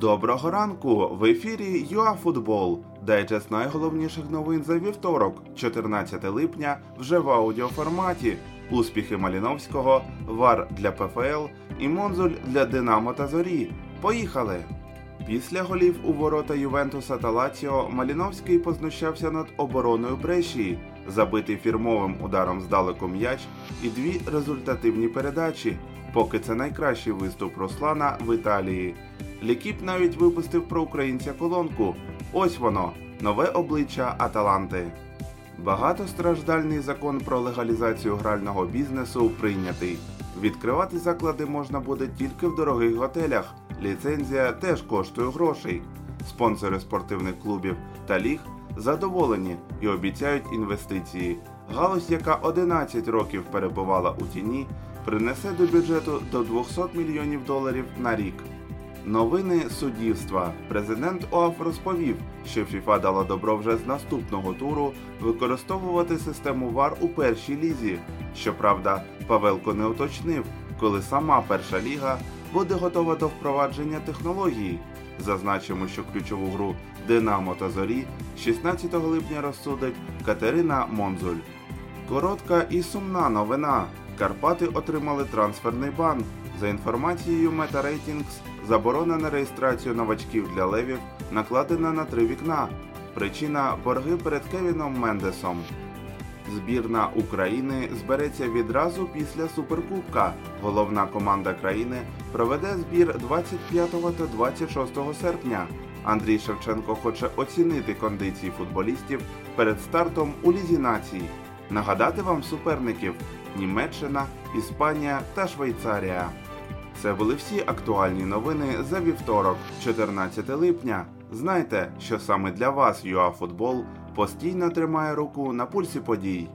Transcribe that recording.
Доброго ранку! В ефірі ЮАФутбол. Дайджест найголовніших новин за вівторок, 14 липня, вже в аудіоформаті. Успіхи Маліновського, Вар для ПФЛ і Монзуль для Динамо та Зорі. Поїхали! Після голів у ворота Ювентуса та Лаціо Маліновський познущався над обороною Брешії, забитий фірмовим ударом здалеку м'яч і дві результативні передачі. Поки це найкращий виступ Руслана в Італії. Лікіп навіть випустив про українця колонку. Ось воно, нове обличчя Аталанти. Багатостраждальний закон про легалізацію грального бізнесу прийнятий. Відкривати заклади можна буде тільки в дорогих готелях. Ліцензія теж коштує грошей. Спонсори спортивних клубів та ліг задоволені і обіцяють інвестиції. Галузь, яка 11 років перебувала у тіні, принесе до бюджету до 200 мільйонів доларів на рік. Новини суддівства. Президент ОАФ розповів, що ФІФА дала добро вже з наступного туру використовувати систему ВАР у першій лізі. Щоправда, Павелко не уточнив, коли сама перша ліга буде готова до впровадження технології. Зазначимо, що ключову гру Динамо та Зорі 16 липня розсудить Катерина Монзуль. Коротка і сумна новина. Карпати отримали трансферний бан. За інформацією Meta Ratings, заборона на реєстрацію новачків для левів накладена на три вікна. Причина борги перед Кевіном Мендесом. Збірна України збереться відразу після Суперкубка. Головна команда країни проведе збір 25 та 26 серпня. Андрій Шевченко хоче оцінити кондиції футболістів перед стартом у Лізі націй. Нагадати вам суперників Німеччина, Іспанія та Швейцарія. Це були всі актуальні новини за вівторок, 14 липня. Знайте, що саме для вас ЮАФутбол постійно тримає руку на пульсі подій.